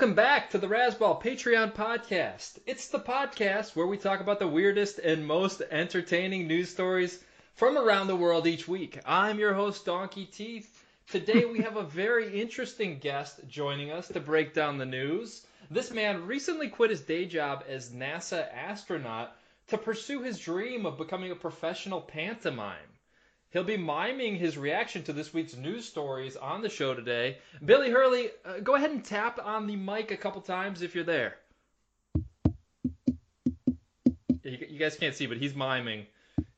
Welcome back to the Razzball Patreon podcast. It's the podcast where we talk about the weirdest and most entertaining news stories from around the world each week. I'm your host, Donkey Teeth. Today we have a very interesting guest joining us to break down the news. This man recently quit his day job as NASA astronaut to pursue his dream of becoming a professional pantomime. He'll be miming his reaction to this week's news stories on the show today. Billy Hurley, uh, go ahead and tap on the mic a couple times if you're there. You, you guys can't see, but he's miming.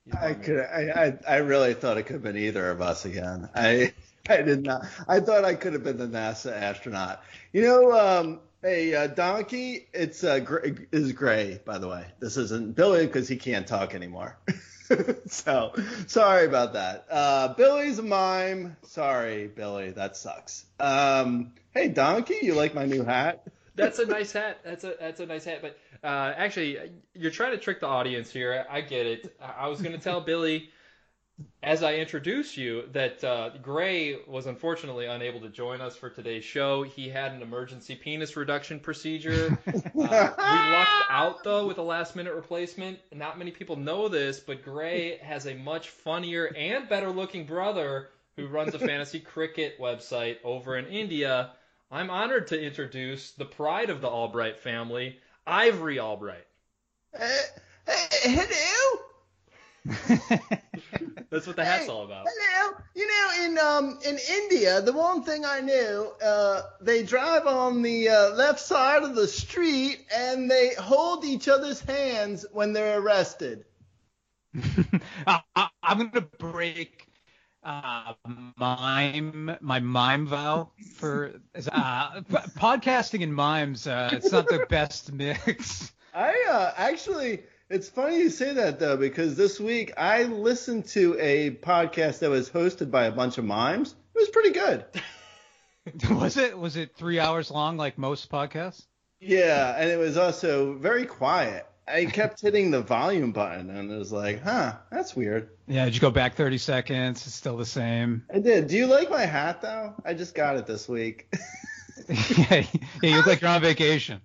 He's I could. I, I. I really thought it could have been either of us again. I. I did not. I thought I could have been the NASA astronaut. You know, um, hey, uh, Donkey, it's uh, gr- is Grey, by the way. This isn't Billy because he can't talk anymore. so sorry about that. Uh, Billy's a mime. Sorry, Billy, that sucks. Um, hey, Donkey, you like my new hat? That's a nice hat. That's a that's a nice hat. But uh, actually, you're trying to trick the audience here. I get it. I was to tell Billy as I introduce you that uh, Grey was unfortunately unable to join us for today's show. He had an emergency penis reduction procedure. Uh, we lucked out though with a last minute replacement. Not many people know this, but Grey has a much funnier and better looking brother who runs a fantasy cricket website over in India. I'm honored to introduce the pride of the Albright family, Ivory Albright. Uh, hey, hello. That's what the hat's Hey, all about. Hello. You know, in um in India, the one thing I knew, uh, they drive on the uh, left side of the street and they hold each other's hands when they're arrested. I, I, I'm gonna break uh, mime my mime vow for uh, p- podcasting and mimes. Uh, it's not the best mix. I uh, actually, it's funny you say that though, because this week I listened to a podcast that was hosted by a bunch of mimes. It was pretty good. was it was it three hours long like most podcasts? Yeah, and it was also very quiet. I kept hitting the volume button, and it was like, huh, that's weird. Yeah, did you go back 30 seconds? It's still the same. I did. Do you like my hat though? I just got it this week. yeah, you look like you're on vacation.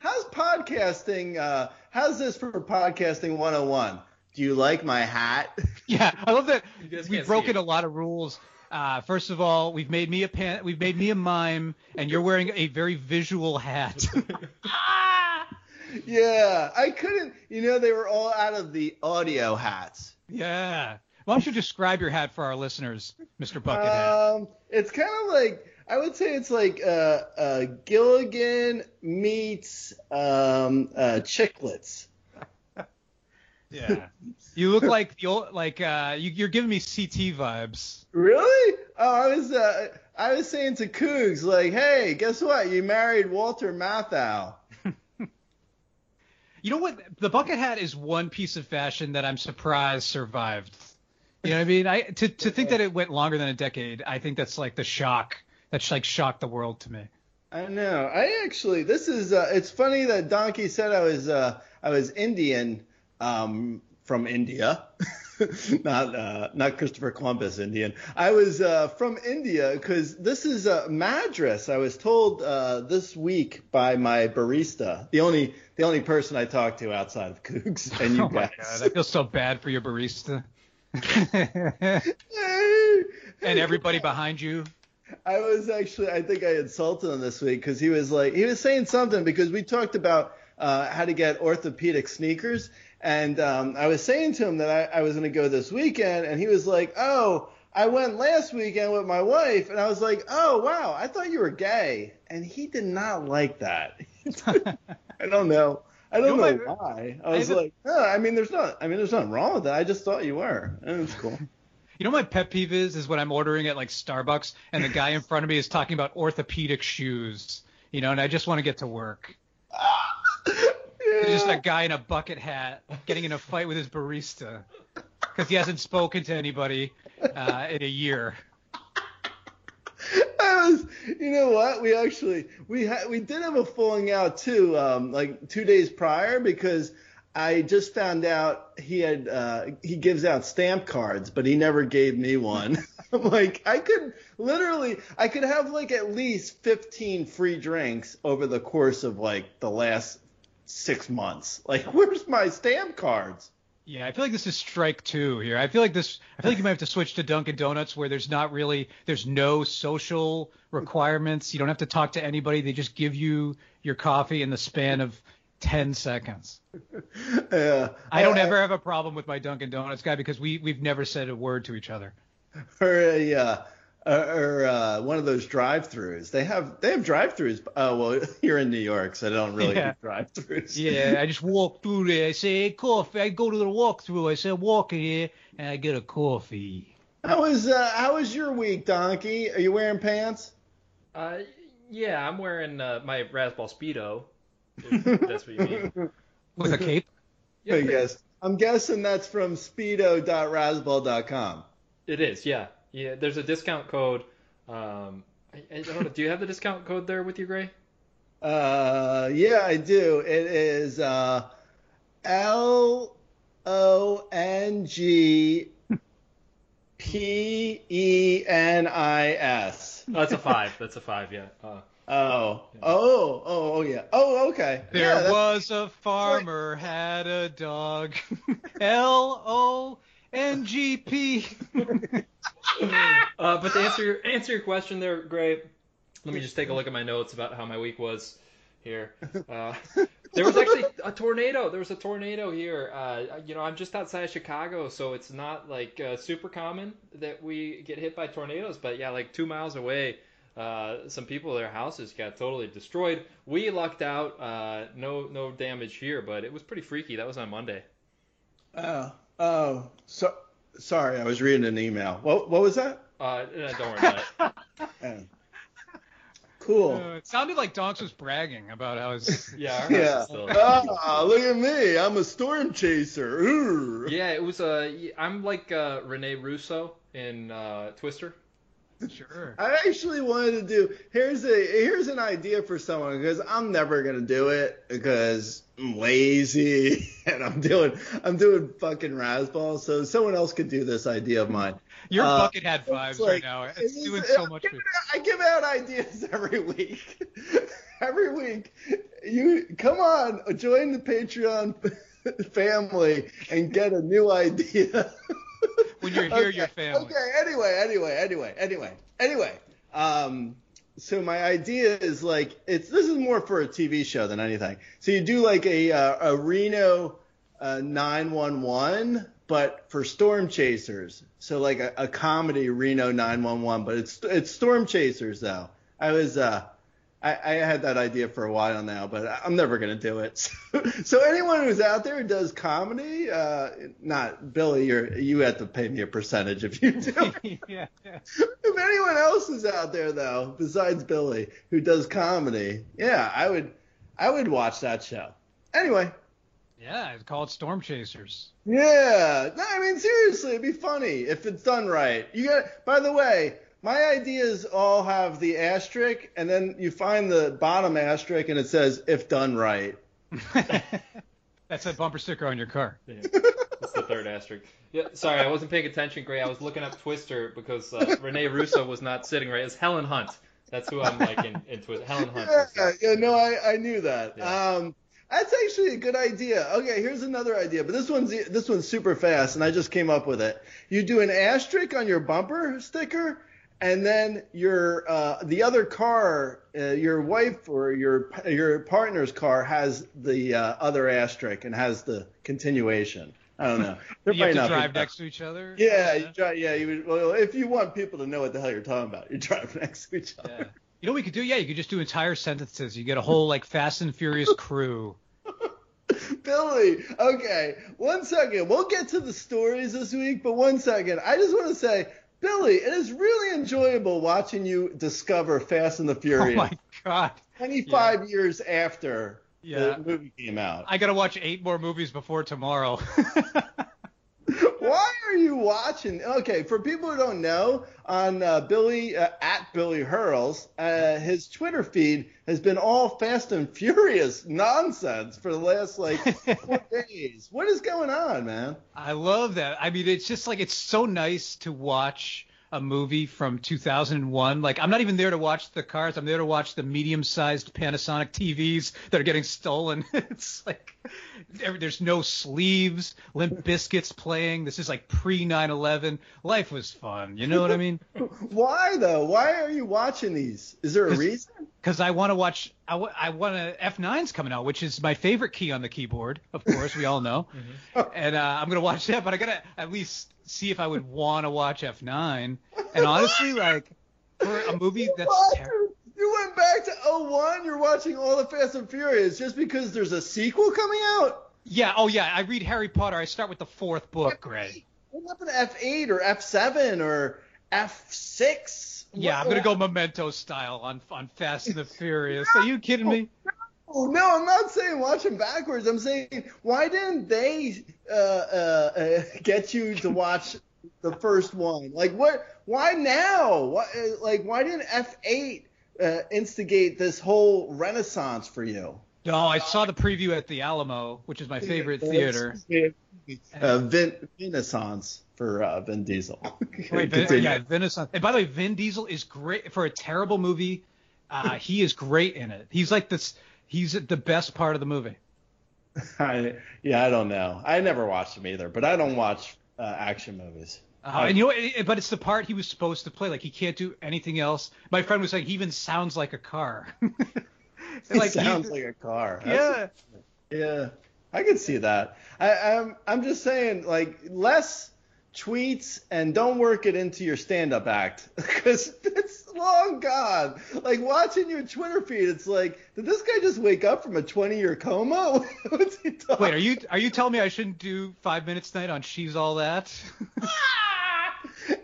How's podcasting? Uh, how's this for podcasting 101? Do you like my hat? Yeah, I love that we've broken a lot of rules. Uh, first of all, we've made me a pan, we've made me a mime, and you're wearing a very visual hat. yeah, I couldn't. You know, they were all out of the audio hats. Yeah. Why don't you describe your hat for our listeners, Mr. Buckethead? Um, it's kind of like I would say it's like uh, uh, Gilligan meets um, uh, Chicklets. yeah. You look like the old, like uh, you, you're giving me CT vibes. Really? Oh, I was uh, I was saying to Coogs like, hey, guess what? You married Walter Matthau. You know what? The bucket hat is one piece of fashion that I'm surprised survived. You know what I mean? I to to think that it went longer than a decade. I think that's like the shock. That's like shocked the world to me. I know. I actually, this is. Uh, it's funny that Donkey said I was. Uh, I was Indian um, from India, not uh, not Christopher Columbus Indian. I was uh, from India because this is a Madras. I was told uh, this week by my barista, the only the only person I talked to outside of Cougs and you oh my guys. god, I feel so bad for your barista. and everybody behind you. I was actually, I think I insulted him this week because he was like, he was saying something because we talked about uh, how to get orthopedic sneakers, and um, I was saying to him that I, I was going to go this weekend, and he was like, oh, I went last weekend with my wife, and I was like, oh wow, I thought you were gay, and he did not like that. I don't know. I don't You know, my- why. I I was a- like, no, I mean, there's not. I mean, there's nothing wrong with that. I just thought you were. And it's cool. You know, my pet peeve is is when I'm ordering at like Starbucks and the guy in front of me is talking about orthopedic shoes. You know, and I just want to get to work. There's just a guy in a bucket hat getting in a fight with his barista because he hasn't spoken to anybody uh, in a year. I was, you know what? We actually we had we did have a falling out too, um, like two days prior because I just found out he had uh, he gives out stamp cards, but he never gave me one. I'm like, I could literally, I could have like at least 15 free drinks over the course of like the last six months. Like, where's my stamp cards? Yeah, I feel like this is strike two here. I feel like this. I feel like you might have to switch to Dunkin' Donuts where there's not really, there's no social requirements. You don't have to talk to anybody. They just give you your coffee in the span of 10 seconds. Uh, I don't ever have a problem with my Dunkin' Donuts guy because we we've never said a word to each other. or a uh, or uh, one of those drive-throughs. They have they have drive-throughs. Oh well, you're in New York, so they don't really Yeah. do drive-throughs. Yeah, I just walk through there. I say, hey, coffee. I go to the walkthrough. I say, walk in here and I get a coffee. How was uh, how was your week, Donkey? Are you wearing pants? Uh, yeah, I'm wearing uh, my Razzball Speedo. If that's what you mean. With a cape? Yeah, I guess. I'm guessing that's from speedo.razzball.com. It is, yeah. Yeah, there's a discount code. Um, I, I don't know. Do you have the discount code there with you, Grey? Uh, yeah, I do. It is uh, L O N G P E N I S. Oh, that's a five. That's a five, yeah. Uh, Oh, oh, oh, oh, yeah. Oh, okay. There yeah, was a farmer had a dog. L O N G P. uh, but to answer your answer your question there, Grey, let me just take a look at my notes about how my week was here. Uh, there was actually a tornado. There was a tornado here. Uh, you know, I'm just outside of Chicago, so it's not like uh, super common that we get hit by tornadoes. But yeah, like two miles away, uh, some people, their houses got totally destroyed. We lucked out. Uh, no, no damage here, but it was pretty freaky. That was on Monday. Oh, oh, so sorry, I was reading an email. What, what was that? Uh, eh, don't worry about it. Oh. Cool. Uh, it sounded like Donks was bragging about how his. Yeah, Yeah. still. Ah, look at me. I'm a storm chaser. Ooh. Yeah, it was. Uh, I'm like uh, Rene Russo in uh, Twister. Sure. I actually wanted to do. Here's a here's an idea for someone because I'm never gonna do it because I'm lazy and I'm doing I'm doing fucking Razzball. So someone else could do this idea of mine. Your Uh, bucket hat it's vibes like- right now. It's it is- doing so I much give out- I give out ideas every week. every week, you come on, join the Patreon family and get a new idea. When you're here, you're family. Okay. Anyway, anyway, anyway, anyway, anyway. Um, so my idea is like it's this is more for a TV show than anything. So you do like a uh, a Reno uh, 911, but for storm chasers. So like a, a comedy Reno 911, but it's it's storm chasers though. I was uh I, I had that idea for a while now, but I'm never gonna do it. So, so anyone who's out there who does comedy, uh, not Billy, you're you have to pay me a percentage if you do. yeah, yeah. if anyone else is out there though, besides Billy, who does comedy, yeah, I would I would watch that show. Anyway, Yeah, it's called Storm Chasers. yeah. No, I mean seriously, it'd be funny if it's done right. You got by the way, my ideas all have the asterisk and then you find the bottom asterisk and it says if done right. That's a bumper sticker on your car. Yeah, that's the third asterisk. Yeah, sorry, I wasn't paying attention, Grey. I was looking up Twister because uh, Rene Russo was not sitting right. It's Helen Hunt. That's who I'm like in, in Twister. Helen Hunt. Yeah, yeah, no, I, I knew that. Yeah. Um, that's actually a good idea. Okay, here's another idea, but this one's this one's super fast, and I just came up with it. You do an asterisk on your bumper sticker, and then your uh, the other car, uh, your wife or your your partner's car has the uh, other asterisk and has the continuation. I don't know. You have to drive next to each other. Yeah, you try. Yeah, you would. Well, if you want people to know what the hell you're talking about, you drive next to each other. Yeah. You know what we could do? Yeah, you could just do entire sentences. You get a whole like Fast and Furious crew. Billy, okay, one second. We'll get to the stories this week, but one second. I just want to say, Billy, it is really enjoyable watching you discover Fast and the Fury. Oh my god. 25 years after Yeah. the movie came out. I gotta watch eight more movies before tomorrow. Why are you watching? Okay, for people who don't know, on uh, Billy uh, at Billy Hurls, uh, his Twitter feed has been all Fast and Furious nonsense for the last like four days. What is going on, man? I love that. I mean, it's just like it's so nice to watch a movie from 2001. Like, I'm not even there to watch the cars. I'm there to watch the medium-sized Panasonic TVs that are getting stolen. it's like there's no sleeves. Limp Bizkit's playing. This is like pre 9/11. Life was fun. You know what I mean? Why though? Why are you watching these? Is there a 'Cause- reason? Because I want to watch. I, w- I want to. F9's coming out, which is my favorite key on the keyboard. Of course, we all know. And uh, I'm gonna watch that, but I gotta at least see if I would want to watch F9. And honestly, like for a movie that's What? ter- You went back to 01. You're watching all the Fast and Furious just because there's a sequel coming out. yeah, oh yeah, I read Harry Potter. I start with the fourth book, Grey. What happened to F8 or F7 or F6? Yeah, I'm gonna go Memento style on on Fast and the Furious. Are you kidding oh, me? Oh, no, I'm not saying watch them backwards. I'm saying why didn't they uh, uh, get you to watch the first one? Like what? Why now? Why, like why didn't F8 uh, instigate this whole renaissance for you? No, I saw the preview at the Alamo, which is my favorite theater. Uh, Vin, Renaissance for uh, Vin Diesel. Wait, Vin, yeah, is. And by the way, Vin Diesel is great for a terrible movie. Uh, he is great in it. He's like this. He's the best part of the movie. I, yeah, I don't know. I never watched him either, but I don't watch uh, action movies. Uh, and you know, but it's the part he was supposed to play. Like he can't do anything else. My friend was like, he even sounds like a car. Like he- sounds like a car. Yeah. Yeah, I can see that. I, I'm I'm just saying like less tweets and don't work it into your stand-up act because it's long gone. Like watching your Twitter feed, it's like, did this guy just wake up from a 20-year coma? What's he talking? Wait, are you are you telling me I shouldn't do five minutes tonight on She's All That?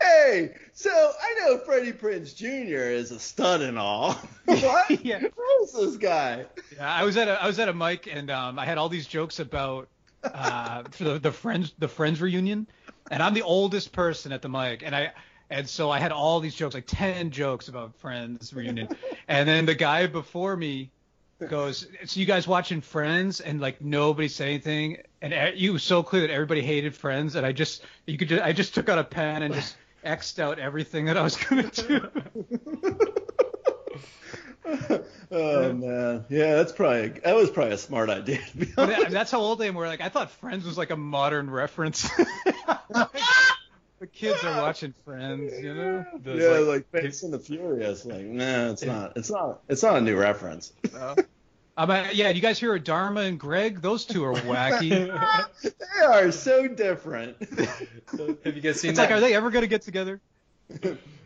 Hey, so I know Freddie Prinze Jr. is a stud and all. what? Yeah. Who is this guy? Yeah, I was at a I was at a mic and um, I had all these jokes about uh, for the, the friends the friends reunion, and I'm the oldest person at the mic, and I and so I had all these jokes like ten jokes about Friends reunion, and then the guy before me goes, "So you guys watching Friends?" And like nobody said anything, and it was so clear that everybody hated Friends, and I just you could just, I just took out a pen and just xed out everything that I was gonna do. Oh man, yeah, that's probably that was probably a smart idea. To be But honest. that- that's how old they were. Like I thought Friends was like a modern reference. like kids are watching Friends, you know. Those, yeah, like, like, Fast and the Furious. Like, nah, it's not. It's not. It's not a new reference. Um, uh, yeah, you guys hear of Dharma and Greg? Those two are wacky. they are so different. Have you guys seen it's that? like, are they ever gonna get together?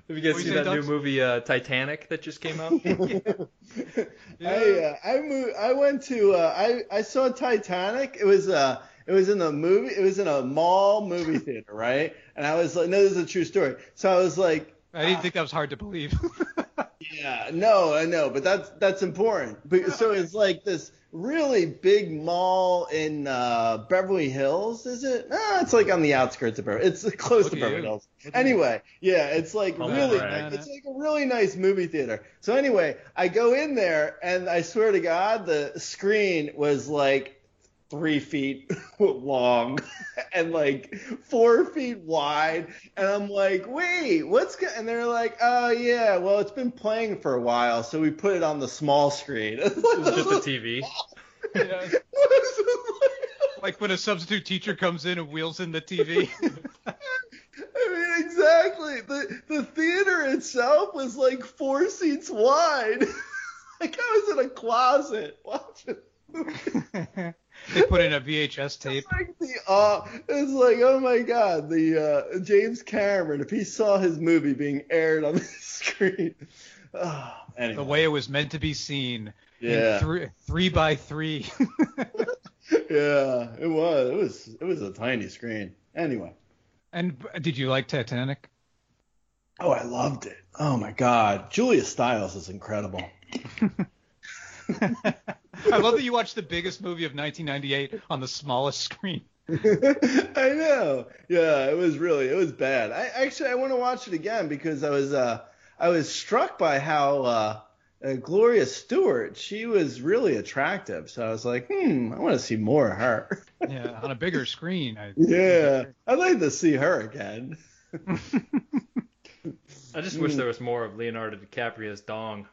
Have you guys What seen you say, that new movie uh, Titanic that just came out? I uh, I moved. I went to. Uh, I I saw Titanic. It was uh. It was in a movie. It was in a mall movie theater, right? And I was like, no, this is a true story. So I was like, I didn't think that was hard to believe. Yeah, no, I know, but that's that's important. But, so it's like this really big mall in uh, Beverly Hills, is it? No, it's like on the outskirts of Beverly. It's close Look to Beverly you. Hills. Anyway, yeah, it's like really, right. it's like a really nice movie theater. So anyway, I go in there, and I swear to God, the screen was like three feet long and like four feet wide and i'm like wait what's go-? and they're like oh yeah well it's been playing for a while so we put it on the small screen It was just a TV. Yeah. like when a substitute teacher comes in and wheels in the TV. I mean, exactly. The the theater itself was like four seats wide. like I was in a closet watching. They put in a VHS tape. It's like the uh, it's like oh my god, the uh, James Cameron if he saw his movie being aired on the screen. Oh, anyway, The way it was meant to be seen. yeah, In three, three by three. yeah, it was, it was, it was a tiny screen. Anyway, and did you like Titanic? oh, I loved it. Oh my god, Julia Stiles is incredible. I love that you watched the biggest movie of 1998 on the smallest screen. I know. Yeah, it was really it was bad. I actually I want to watch it again because I was uh I was struck by how uh, uh Gloria Stuart she was really attractive. So I was like, hmm, I want to see more of her. Yeah, on a bigger screen. I, yeah, I'd like to see her again. I just wish there was more of Leonardo DiCaprio's dong.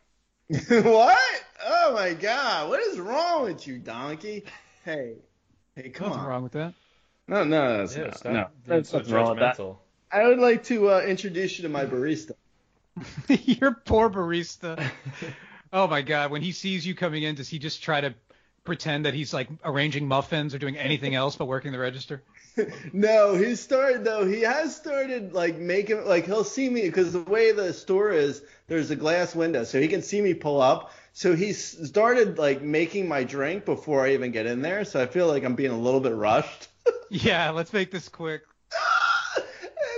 what? Oh my God! What is wrong with you, donkey? Hey, hey, come Nothing on. wrong with that. No, no, that's Yeah, not, stop no. being There's so nothing wrong with that. I would like to uh, introduce you to my barista. Your poor barista. Oh my god, when he sees you coming in, does he just try to pretend that he's like arranging muffins or doing anything else but working the register? No, he started though. He has started like making like he'll see me because the way the store is, there's a glass window, so he can see me pull up. So he started like making my drink before I even get in there. So I feel like I'm being a little bit rushed. Yeah, let's make this quick.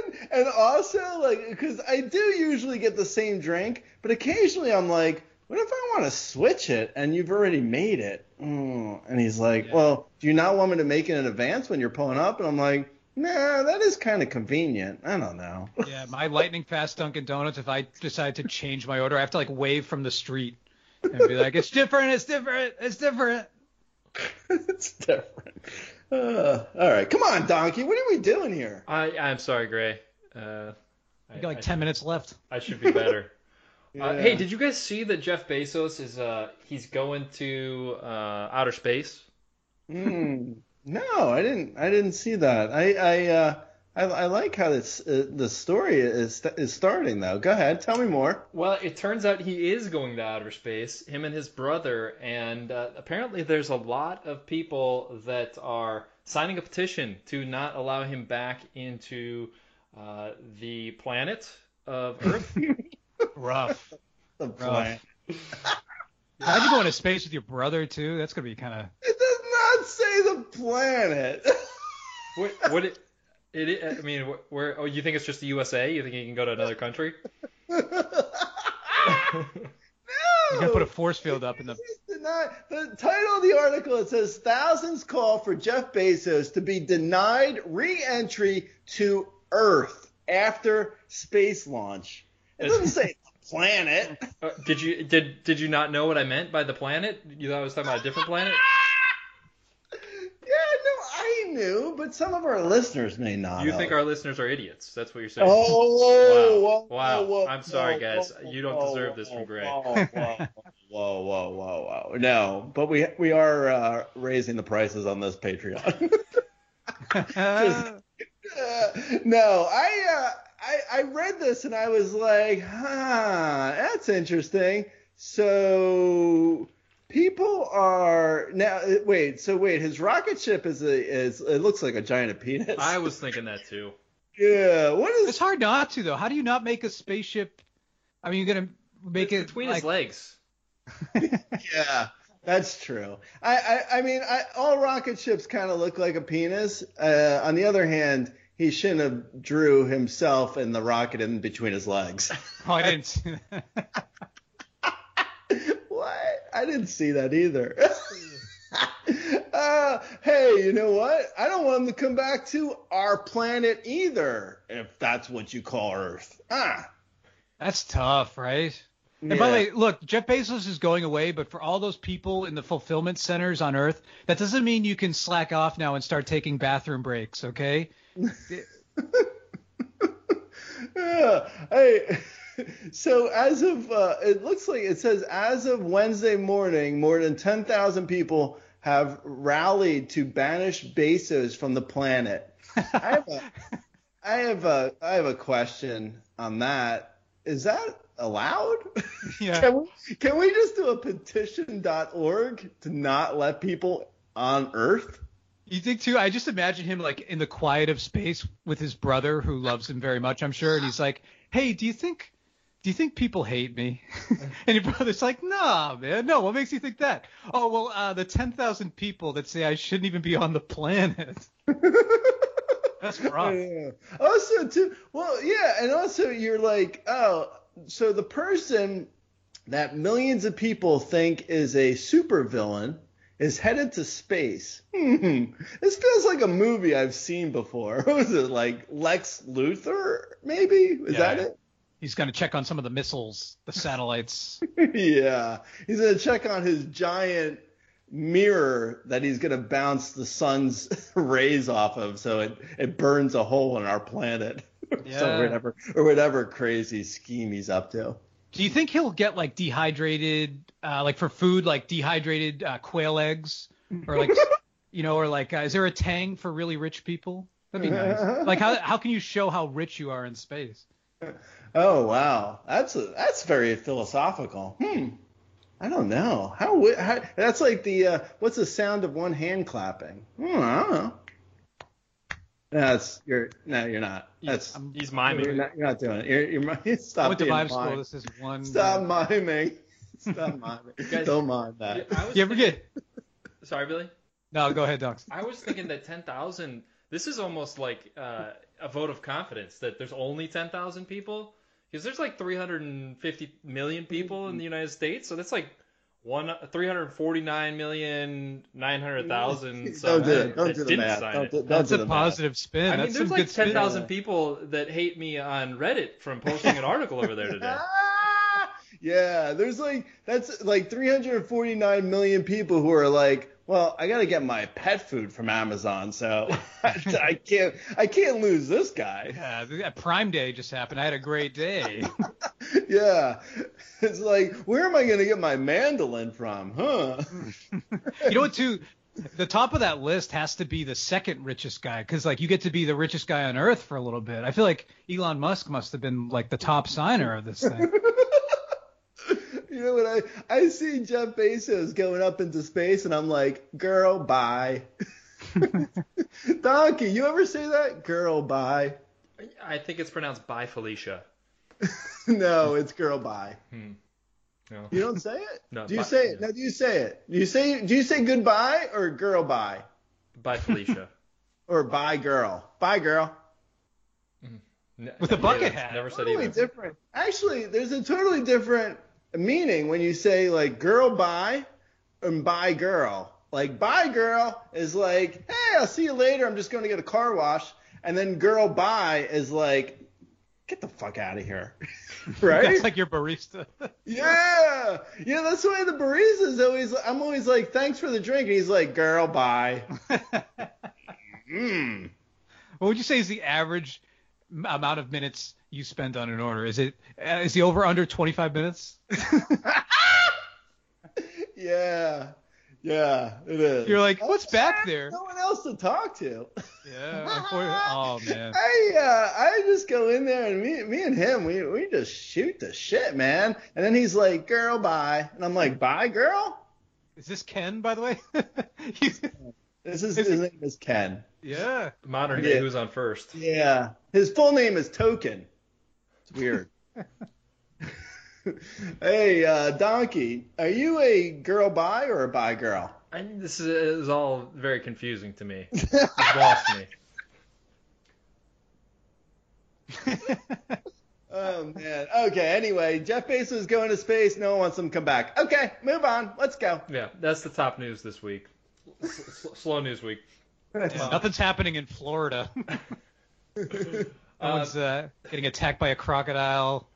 and, and also like because I do usually get the same drink, but occasionally I'm like, what if I want to switch it and you've already made it? Mm. And he's like, well, do you not want me to make it in advance when you're pulling up? And I'm like, nah, that is kind of convenient. I don't know. Yeah, my lightning fast Dunkin' Donuts. If I decide to change my order, I have to like wave from the street and be like, "It's different. It's different. It's different." it's different. Uh, all right, come on, donkey. What are we doing here? I I'm sorry, Grey. Uh, I, You got like I, ten minutes left. I should be better. Uh, hey, did you guys see that Jeff Bezos is uh he's going to uh, outer space? Hmm. No, I didn't. I didn't see that. I I uh, I, I like how this uh, the story is is starting though. Go ahead, tell me more. Well, it turns out he is going to outer space, him and his brother, and uh, apparently there's a lot of people that are signing a petition to not allow him back into uh, the planet of Earth. Rough. The plan. How'd you go into space with your brother too? That's gonna be kind of. It does not say the planet. what, what it, it, I mean, where? Oh, you think it's just the USA? You think you can go to another country? no. You're gonna put a force field up in the. He's denied. The title of the article it says thousands call for Jeff Bezos to be denied re-entry to Earth after space launch. It doesn't say planet. Uh, did you did did you not know what I meant by the planet? You thought I was talking about a different planet? Yeah, no, I knew, but some of our listeners may not. You have. think our listeners are idiots? That's what you're saying. Oh, Wow. whoa, Wow. whoa, I'm sorry, whoa, guys. whoa, You don't whoa, deserve this from whoa, Grey. Whoa, whoa, whoa, whoa, whoa, whoa. No, but we we are uh, raising the prices on this Patreon. Uh, no, I, uh, I I read this and I was like, huh, that's interesting. So people are now wait, so wait, his rocket ship is a is it looks like a giant penis. I was thinking that too. yeah. What is It's hard not to though. How do you not make a spaceship? I mean, you're gonna make It's it between like, his legs. Yeah, that's true. I, I, I mean, I, all rocket ships kind of look like a penis. Uh, on the other hand, he shouldn't have drew himself and the rocket in between his legs. Oh, I didn't. see that. what? I didn't see that either. uh, hey, you know what? I don't want him to come back to our planet either, if that's what you call Earth. Ah. That's tough, right? And by the way, look, Jeff Bezos is going away, but for all those people in the fulfillment centers on Earth, that doesn't mean you can slack off now and start taking bathroom breaks, okay? Yeah. Hey, so as of uh, it looks like it says as of Wednesday morning, more than 10,000 people have rallied to banish Bezos from the planet. I have a, I have a, I have a question on that. Is that allowed? Yeah. Can we, can we just do a petition.org to not let people on Earth? You think too? I just imagine him like in the quiet of space with his brother, who loves him very much, I'm sure, and he's like, "Hey, do you think, do you think people hate me?" and your brother's like, "Nah, man, no. What makes you think that?" Oh, well, uh, the 10,000 people that say I shouldn't even be on the planet. That's rough. Yeah. Also, too, well, yeah, and also you're like, oh, so the person that millions of people think is a supervillain is headed to space. Hmm. This feels like a movie I've seen before. What was it like Lex Luthor? Maybe is Yeah. that it? He's gonna check on some of the missiles, the satellites. yeah, he's gonna check on his giant mirror that he's gonna bounce the sun's rays off of, so it it burns a hole in our planet. Yeah. so whatever or whatever crazy scheme he's up to. Do you think he'll get like dehydrated, uh, like for food, like dehydrated uh, quail eggs, or like, you know, or like, uh, is there a Tang for really rich people? That'd be nice. Like, how how can you show how rich you are in space? Oh wow, that's a, that's very philosophical. Hmm. I don't know. How, how that's like the uh, what's the sound of one hand clapping? Hmm, I don't know. No, That's you're no, you're not. That's He's you're miming. not, you're not doing it. You're, you're, mi- I stop went to being vibe school. This is one. Stop miming. Stop miming. Guys- don't mind that. I was You ever get? Sorry, Billy. No, go ahead, Docs. I was thinking that 10,000. This is almost like uh, a vote of confidence that there's only 10,000 people because there's like 350 million people in the United States, so that's like one 349 million 900,000. Don't do it. Don't do the math. Don't do, don't That's do a the math. positive spin. I mean, That's there's like 10,000 people that hate me on Reddit from posting an article over there today. Ah! Yeah, there's like that's like 349 million people who are like, well, I got to get my pet food from Amazon, so I can't I can't lose this guy. Yeah, Prime Day just happened. I had a great day. Yeah, it's like, where am I gonna get my mandolin from? Huh? you know what? Too, the top of that list has to be the second richest guy because like you get to be the richest guy on Earth for a little bit. I feel like Elon Musk must have been like the top signer of this thing. You know what I I see Jeff Bezos going up into space, and I'm like, girl, bye. Donkey, you ever say that? Girl, bye. I think it's pronounced by Felicia. no, it's girl, bye. Hmm. No. You don't say it? No, Do you bye- say it? no. No, do you say it? Do you say do you say goodbye or girl bye? Bye Felicia. Or bye girl? Bye girl. Hmm. N- With a bucket neither. hat. Never said Totally either. different. Actually, there's a totally different meaning when you say like girl bye and bye girl. Like bye girl is like, hey, I'll see you later. I'm just going to get a car wash. And then girl bye is like, get the fuck out of here. right? That's like your barista. Yeah, yeah. That's why the barista is always. I'm always like, thanks for the drink, and he's like, girl, bye. mm. What would you say is the average amount of minutes you spend on an order? Is it is uh, is the over under 25 minutes? Yeah, Yeah, it is. You're like, what's back I there? No one else to talk to. Yeah. Oh man. I uh, I just go in there and me me and him we we just shoot the shit, man. And then he's like, "Girl, bye," and I'm like, "Bye, girl." Is this Ken, by the way? This is Is his he- name is Ken. yeah. Modern Yeah. day, who's on first? Yeah, his full name is Token. It's weird. hey, uh, Donkey, are you a girl bye or a bye girl? I, this is, is all very confusing to me. You've lost me. Oh man. Okay. Anyway, Jeff Bezos is going to space. No one wants him to come back. Okay, move on. Let's go. Yeah, that's the top news this week. S- s- slow news week. Nothing's happening in Florida. No one's uh, getting attacked by a crocodile.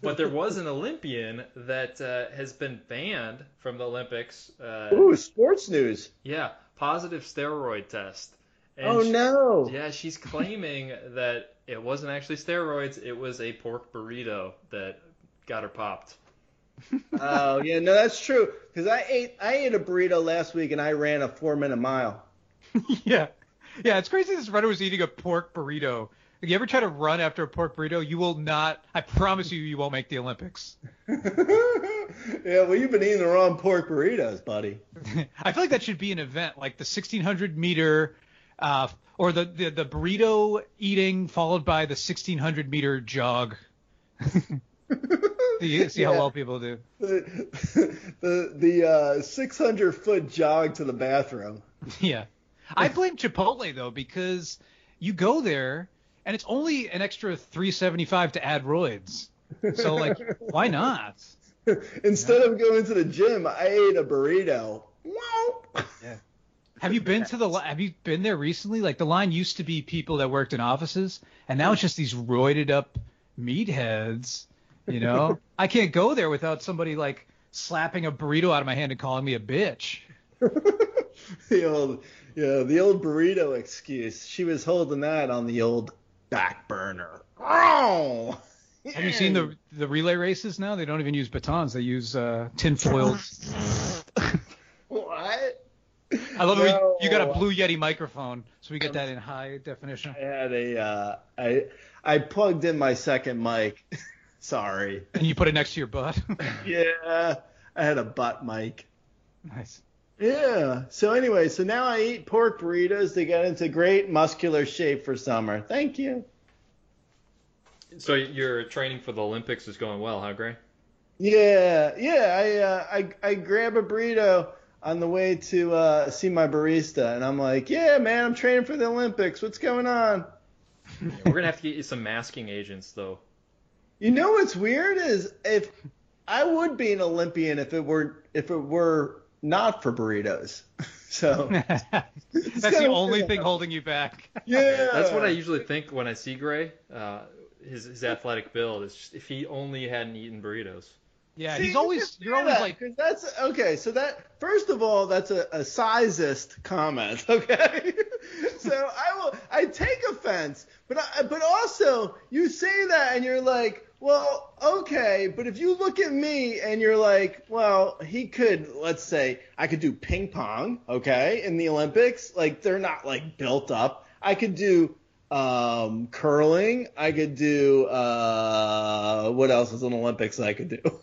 But there was an Olympian that uh, has been banned from the Olympics. Uh, Ooh, sports news. yeah, positive steroid test. And Oh she- no. Yeah, she's claiming that it wasn't actually steroids; it was a pork burrito that got her popped. Oh yeah, no, that's true. Because I ate I ate a burrito last week and I ran a four minute mile. yeah. Yeah, it's crazy this runner was eating a pork burrito. If you ever try to run after a pork burrito, you will not, I promise you, you won't make the Olympics. yeah, well, you've been eating the wrong pork burritos, buddy. I feel like that should be an event, like the 1600 meter, uh, or the, the, the burrito eating followed by the 1600 meter jog. see see how Yeah. well people do. The the, the uh, 600 foot jog to the bathroom. Yeah. I blame Chipotle though because you go there and it's only an extra 375 to add roids. So like why not? Instead of going to the gym, I ate a burrito. Wow. Have you been to the have you been there recently? Like the line used to be people that worked in offices and now it's just these roided up meatheads, you know? I can't go there without somebody like slapping a burrito out of my hand and calling me a bitch. the old yeah, the old burrito excuse. She was holding that on the old back burner. Oh. Have you seen the the relay races now? They don't even use batons. They use uh, tinfoil what? I love it. No. You got a Blue Yeti microphone, so we get that in high definition. I had a uh, I I plugged in my second mic. Sorry. And you put it next to your butt. Yeah, I had a butt mic. nice. Yeah. So anyway, so now I eat pork burritos to get into great muscular shape for summer. Thank you. So your training for the Olympics is going well, huh, Grey? Yeah, yeah. I uh, I I grab a burrito on the way to uh, see my barista, and I'm like, yeah, man, I'm training for the Olympics. What's going on? We're gonna have to get you some masking agents, though. You know what's weird is if I would be an Olympian if it were if it were not for burritos. So That's the only weird. thing holding you back. yeah, That's what I usually think when I see Grey. Uh, his his athletic build is just, if he only hadn't eaten burritos. Yeah, See, he's always can you're always that, like 'cause that's okay. So that first of all, that's a, a sizist comment. Okay, so I will I take offense, but I, but also you say that and you're like, well, okay, but if you look at me and you're like, well, he could, let's say, I could do ping pong, okay, in the Olympics, like they're not like built up. I could do um, curling. I could do uh, what else is in Olympics that I could do?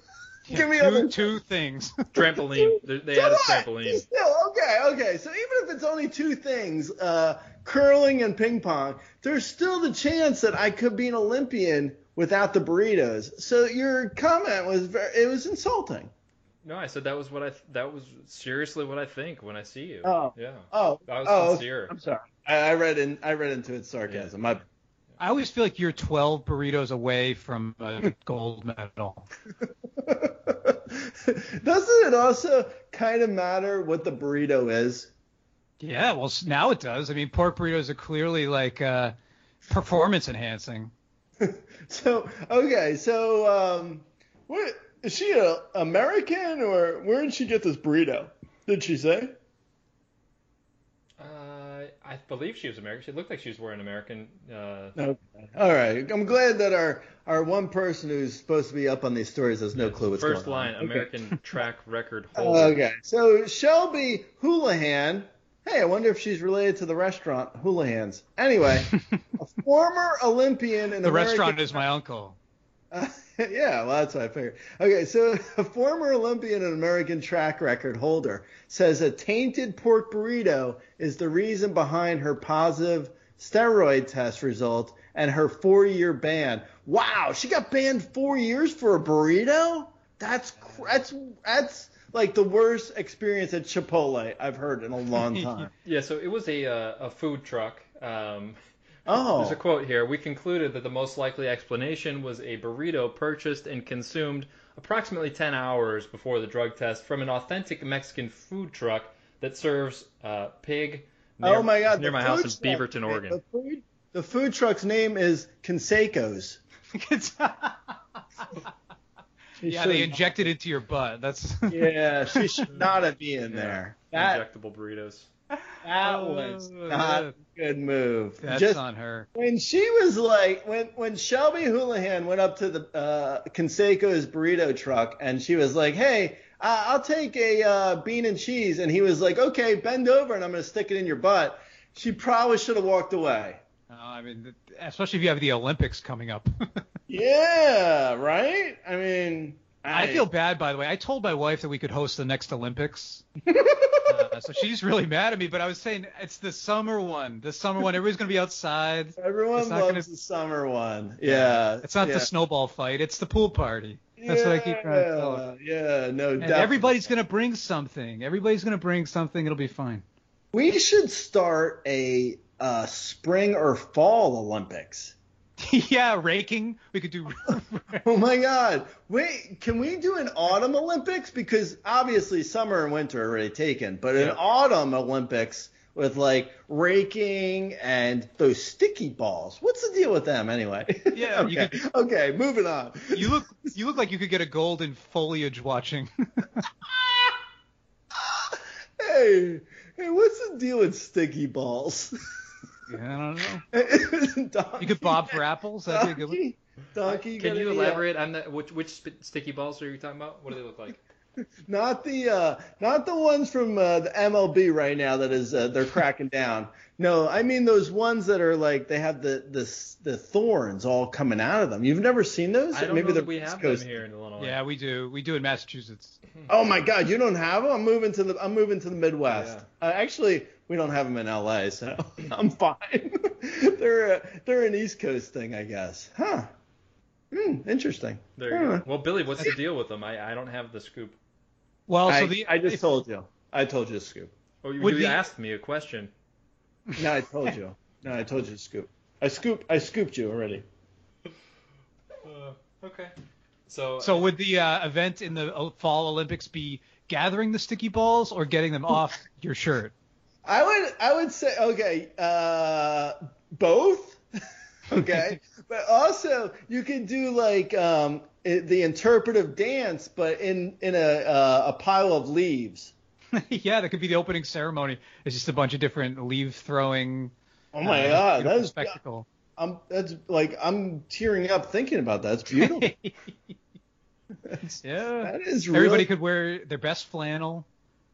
Give me two, other two things. Trampoline. They, they so added what? trampoline. Still, okay, okay. So even if it's only two things, uh, curling and ping pong, there's still the chance that I could be an Olympian without the burritos. So your comment was very, it was insulting. No, I said that was what I that was seriously what I think when I see you. Oh. Yeah. Oh, That was oh, sincere. I'm sorry. I, I read in I read into its sarcasm. My I always feel like you're 12 burritos away from a gold medal. Doesn't it also kind of matter what the burrito is? Yeah, well now it does. I mean, pork burritos are clearly like uh, performance enhancing. So okay, so um, what is she a American or where did she get this burrito? Did she say? Uh, I believe she was American. She looked like she was wearing American. Uh, Okay. All right. I'm glad that our our one person who's supposed to be up on these stories has no clue what's first going line, on. Okay. American track record holder. Okay. So Shelby Houlihan. Hey, I wonder if she's related to the restaurant Hula Houlihan's. Anyway, a former Olympian and The American restaurant is my uncle. Uh, yeah, well, that's what I figured. Okay, so a former Olympian and American track record holder says a tainted pork burrito is the reason behind her positive steroid test result and her four-year ban. Wow, she got banned four years for a burrito? That's that's that's like the worst experience at Chipotle I've heard in a long time. Yeah, so it was a uh, a food truck. Um, Oh, There's a quote here. We concluded that the most likely explanation was a burrito purchased and consumed approximately 10 hours before the drug test from an authentic Mexican food truck that serves uh, pig near, oh my God! near my house food in Beaverton, Oregon. The food, the food truck's name is Conseco's. She yeah, they injected it into your butt. That's Yeah, she should not have been in there. That Injectable burritos. that was Oh, not a good move. that's Just on her. when she was like when when Shelby Houlihan went up to the uh, Conseco's burrito truck and she was like, "Hey, uh, I'll take a uh, bean and cheese," and he was like, "Okay, bend over and I'm gonna stick it in your butt." She probably should have walked away. I mean, especially if you have the Olympics coming up. Yeah, right. I mean, I feel bad, by the way. I told my wife that we could host the next Olympics. uh, so she's really mad at me, but I was saying it's the summer one. The summer one. Everybody's going to be outside. everyone loves gonna- the summer one. Yeah, It's not yeah. the snowball fight. It's the pool party. That's what I keep trying to tell her. Yeah, no, And definitely. everybody's going to bring something. Everybody's going to bring something. It'll be fine. We should start a uh, spring or fall Olympics. yeah, raking. We could do. Oh my God! Wait, can we do an autumn Olympics? Because obviously summer and winter are already taken, but an autumn Olympics with like raking and those sticky balls. What's the deal with them anyway? Yeah, you okay. okay, moving on. you look. You look like you could get a gold in foliage watching. Hey, hey, what's the deal with sticky balls? Yeah, I don't know. Donkey, You could bob for apples. That'd be a good one. Donkey, Donkey Can you any, uh, elaborate on that? Which which sticky balls are you talking about? What do they look like? Not the uh, not the ones from uh, the MLB right now that is uh, they're cracking down. No, I mean those ones that are like they have the the the thorns all coming out of them. You've never seen those? I don't Maybe know that we East have them here in Illinois. Yeah, we do. We do in Massachusetts. Oh my God, you don't have them? I'm moving to the I'm moving to the Midwest. Yeah. Uh, actually, we don't have them in LA, so I'm fine. they're a, they're an East Coast thing, I guess. Huh? Hmm, interesting. There you Huh. go. Well, Billy, what's the deal with them? I, I don't have the scoop. Well, I, so the I just if- told you. I told you to scoop. Oh, you, you the- asked me a question. No, I told you. No, I told you to scoop. I scoop. I scooped you already. Uh, okay. So, So would the uh, event in the uh, fall Olympics be gathering the sticky balls or getting them off your shirt? I would. I would say okay. Uh, both. okay, but also you could do like um, the interpretive dance, but in in a uh, a pile of leaves. yeah, that could be the opening ceremony. It's just a bunch of different leaf throwing. Oh my uh, God, that's spectacle. I'm that's like I'm tearing up thinking about that. It's beautiful. yeah. that is really. Everybody could wear their best flannel.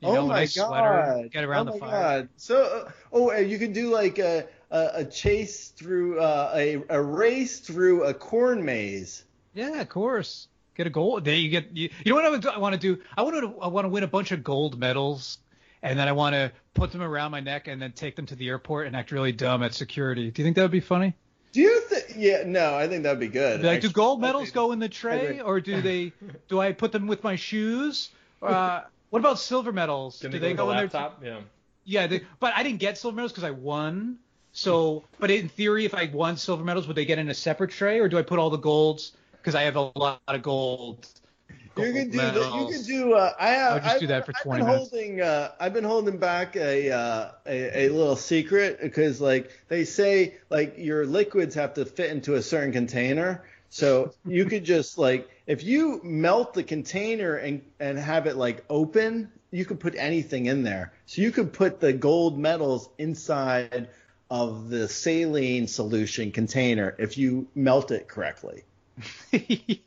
You oh know, my nice god! sweater. Get around oh the my fire. God. So, uh, oh, you could do like a a, a chase through uh, a a race through a corn maze. Yeah, of course. Get a gold. There you get. You, you know what I, would, I want to do? I want to. I want to win a bunch of gold medals, and then I want to put them around my neck and then take them to the airport and act really dumb at security. Do you think that would be funny? Do you think? Yeah, no, I think that'd be good. Like, do gold medals go in the tray, or do they? Do I put them with my shoes? Uh, what about silver medals? can do they, they go go with in the there? Yeah. Yeah, they, but I didn't get silver medals because I won. So, but in theory, if I won silver medals, would they get in a separate tray, or do I put all the golds because I have a lot of gold? You gold can do that. You medals. can do. Uh, I have. I'll just I've, do that for I've 20 been minutes. holding. Uh, I've been holding back a, uh, a a little secret because like they say like your liquids have to fit into a certain container. So you could just like if you melt the container and and have it like open you could put anything in there. So you could put the gold medals inside of the saline solution container if you melt it correctly. you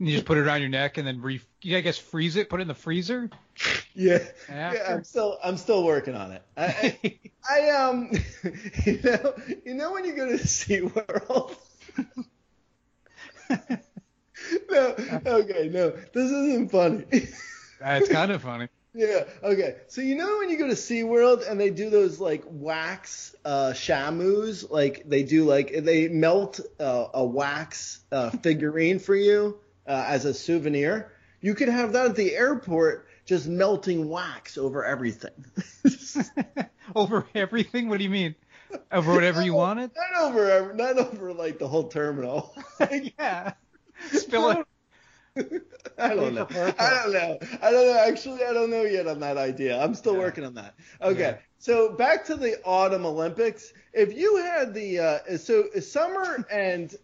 just put it around your neck and then re- I guess freeze it, put it in the freezer. Yeah, After? yeah. I'm still I'm still working on it. I, I, I um, you know, you know when you go to the SeaWorld. no, okay, no, this isn't funny. That's kind of funny. Yeah. Okay. So you know when you go to SeaWorld and they do those like wax uh, shamus, like they do like they melt uh, a wax uh, figurine for you uh, as a souvenir. You could have that at the airport, just melting wax over everything. over everything? What do you mean? Over whatever you wanted? Not over, not over like the whole terminal. yeah. Spill it. I don't know. I don't know. I don't know. Actually, I don't know yet on that idea. I'm still working on that. Okay. Yeah. So back to the autumn Olympics. If you had the uh, so summer and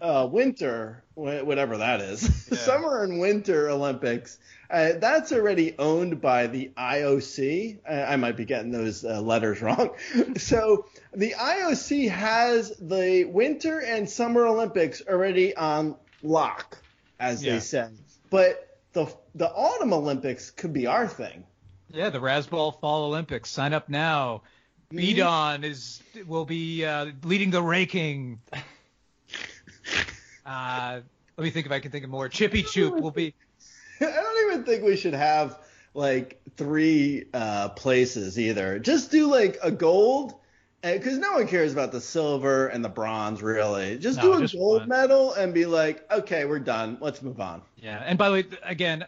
uh, winter, whatever that is, Yeah. summer and winter Olympics, uh, that's already owned by the IOC. I, I might be getting those uh, letters wrong. so the IOC has the winter and summer Olympics already on lock, as Yeah. they say. But the the autumn Olympics could be our thing. Yeah, the Razzball Fall Olympics. Sign up now. Bidon is will be uh, leading the ranking. Uh, let me think if I can think of more. Chippy Choop will be. I don't even think we should have like three uh, places either. Just do like a gold, because no one cares about the silver and the bronze really. Just No, do a just gold one. medal and be like, okay, we're done. Let's move on. Yeah, and by the way, again,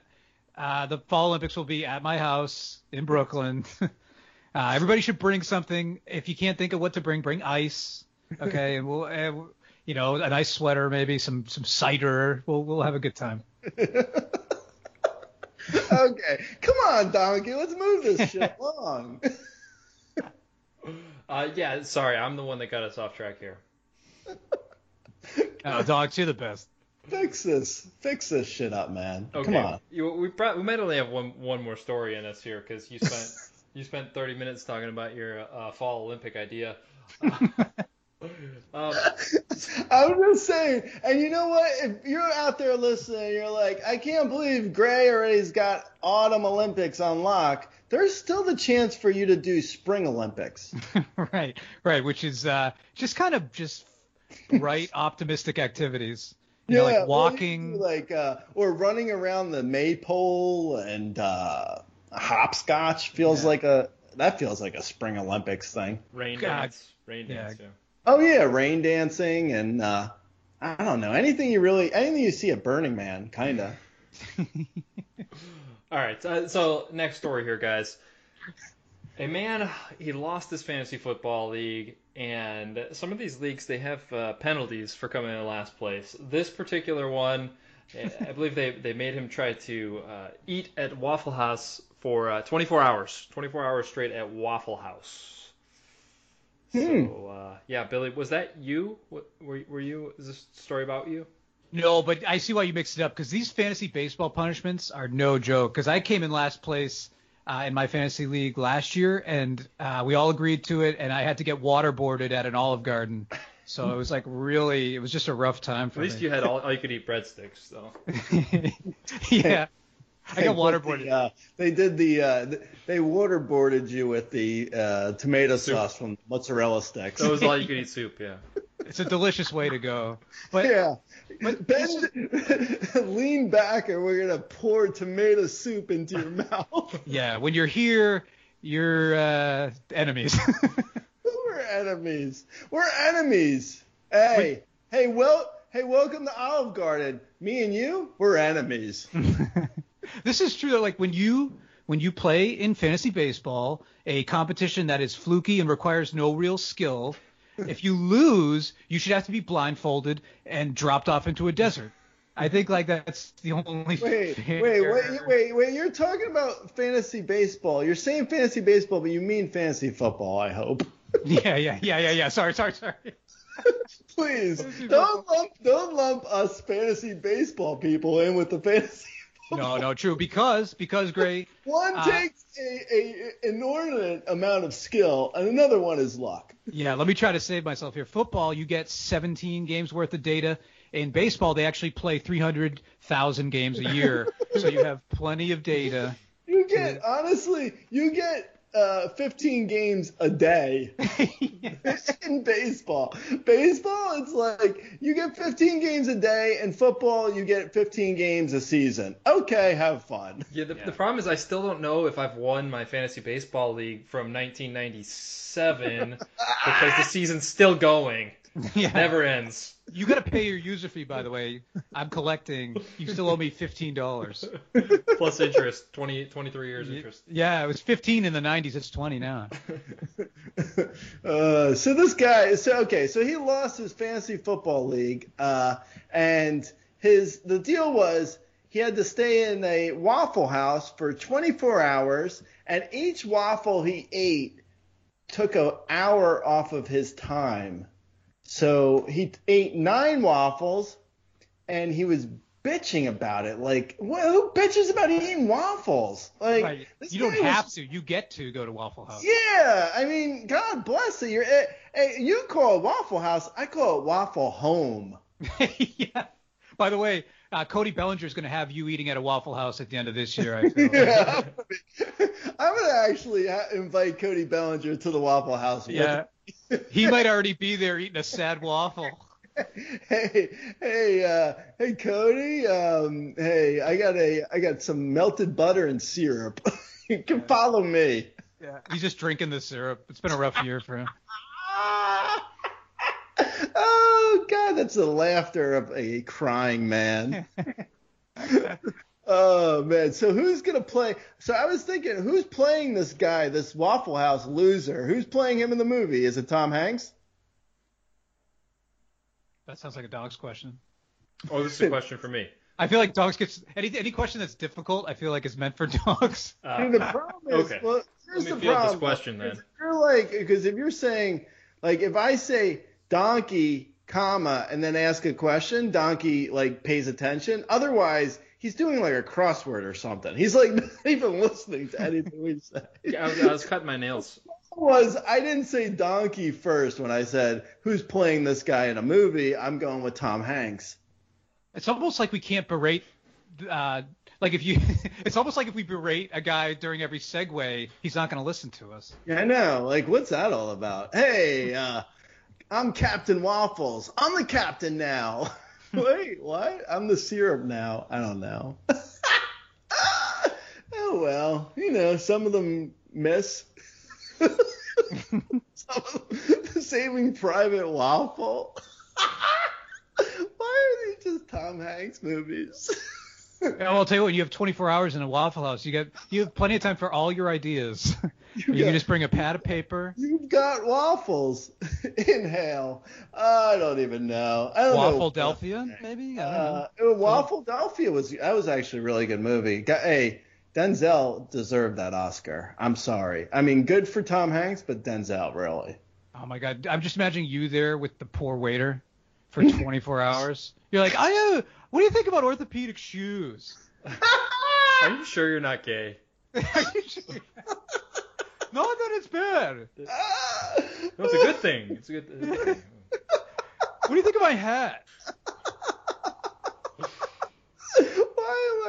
uh, the Fall Olympics will be at my house in Brooklyn. uh, everybody should bring something. If you can't think of what to bring, bring ice. Okay, and we'll, uh, you know, a nice sweater, maybe some some cider. We'll we'll have a good time. okay, come on, Donkey, let's move this shit along. Uh, yeah, sorry, I'm the one that got us off track here. Uh, dogs, you're the best. Fix this, fix this shit up, man. Okay, Come on. You, we brought, we might only have one one more story in us here because you spent you spent 30 minutes talking about your uh, fall Olympic idea. Um, I'm just saying, and you know what? If you're out there listening, you're like, I can't believe Grey already's got autumn Olympics on lock. There's still the chance for you to do spring Olympics. right, right, which is uh, just kind of just right optimistic activities. You know, like walking. do, like uh, or running around the maypole and uh, hopscotch feels Yeah. like a that feels like a spring Olympics thing. rain God. dance, rain Yeah. dance. Yeah. Oh yeah, rain dancing and uh, I don't know anything you really anything you see at Burning Man, kinda. All right, uh, so next story here, guys. A man he lost his fantasy football league, and some of these leagues they have uh, penalties for coming in last place. This particular one, I believe they they made him try to uh, eat at Waffle House for uh, 24 hours, 24 hours straight at Waffle House. So uh, yeah, Billy, was that you? What, were were you? Is this story about you? No, but I see why you mixed it up because these fantasy baseball punishments are no joke. Because I came in last place uh, in my fantasy league last year, and uh, we all agreed to it, and I had to get waterboarded at an Olive Garden. So it was like really, it was just a rough time for me. At least me. you had all, all you could eat breadsticks, though. yeah, I They got put the, waterboarded. uh, they did the uh, they waterboarded you with the uh, tomato sauce from mozzarella sticks. That was all you could eat soup, yeah. It's a delicious way to go. But yeah. but Bend, lean back, and we're gonna pour tomato soup into your mouth. yeah, when you're here, you're uh, enemies. we're enemies. We're enemies. Hey, hey, well, hey, welcome to Olive Garden. Me and you, we're enemies. This is true. Like when you when you play in fantasy baseball, a competition that is fluky and requires no real skill, if you lose, you should have to be blindfolded and dropped off into a desert. I think like that's the only. Wait, fair- wait, wait, wait, wait. You're talking about fantasy baseball. You're saying fantasy baseball, but you mean fantasy football. I hope. Yeah, yeah, yeah, yeah, yeah. Sorry, sorry, sorry. Please don't lump don't lump us fantasy baseball people in with the fantasy No, no, true. Because because Grey, One Uh, takes a, a inordinate amount of skill, and another one is luck. yeah. Let me try to save myself here. Football, you get 17 games worth of data. In baseball, they actually play 300,000 games a year, so you have plenty of data. You get honestly, you get uh, 15 games a day in baseball. Baseball, it's like you get 15 games a day, and football, you get 15 games a season. Okay, have fun. Yeah, the, the problem is I still don't know if I've won my fantasy baseball league from 1997 because the season's still going. Yeah. Never ends. You got to pay your user fee, by the way. I'm collecting. You still owe me fifteen dollars. Plus interest, 20, 23 years interest. Yeah, it was 15 in the 90s. It's 20 now. Uh, so this guy, so okay, so he lost his fantasy football league, uh, and his the deal was he had to stay in a Waffle House for 24 hours, and each waffle he ate took an hour off of his time. So he ate nine waffles, and he was bitching about it. Like, wh- who bitches about eating waffles? Like, Right. You don't was- have to. You get to go to Waffle House. yeah, I mean, God bless it. You're, eh, eh, you call it Waffle House. I call it Waffle Home. yeah. By the way, uh, Cody Bellinger is going to have you eating at a Waffle House at the end of this year. I feel. Yeah. I'm gonna actually invite Cody Bellinger to the Waffle House. yeah. He might already be there eating a sad waffle. hey, hey, uh, hey, Cody. Um, hey, I got a, I got some melted butter and syrup. you can follow me. Yeah. He's just drinking the syrup. It's been a rough year for him. oh God, that's the laughter of a crying man. oh man, so who's gonna play? So I was thinking, who's playing this guy, this Waffle House loser? Who's playing him in the movie? Is it Tom Hanks? That sounds like a dog's question. Oh, this is a question for me. I feel like dogs gets any any question that's difficult. I feel like is meant for dogs. Uh, Dude, the problem is, okay. well, here's Let me the field this problem. question then. If you're like, because if you're saying, like, if I say donkey, comma, and then ask a question, donkey like pays attention. Otherwise, he's doing like a crossword or something. He's like not even listening to anything we say. I was, I was cutting my nails. was I didn't say donkey first when I said who's playing this guy in a movie. I'm going with Tom Hanks. It's almost like we can't berate. Uh, like if you, it's almost like if we berate a guy during every segue, he's not going to listen to us. Yeah, I know. Like, what's that all about? Hey, uh, I'm Captain Waffles. I'm the captain now. Wait, what? I'm the syrup now. I don't know. oh well, you know, some of them miss. some of them, Saving Private Waffle. Why are these just Tom Hanks movies? Yeah, well, I'll tell you what. You have 24 hours in a Waffle House. You got you have plenty of time for all your ideas. You, got- can just bring a pad of paper. You've got waffles. Inhale. I don't even know. I don't know. Waffle Delphia, maybe. I don't know. Uh, Waffle Delphia was that was actually a really good movie. Hey, Denzel deserved that Oscar. I'm sorry. I mean, good for Tom Hanks, but Denzel really. Oh my God, I'm just imagining you there with the poor waiter for 24 hours. You're like, I uh, what do you think about orthopedic shoes? Are you sure you're not gay? Not that it's bad. No, it's a good thing. It's a good, it's a good thing. What do you think of my hat?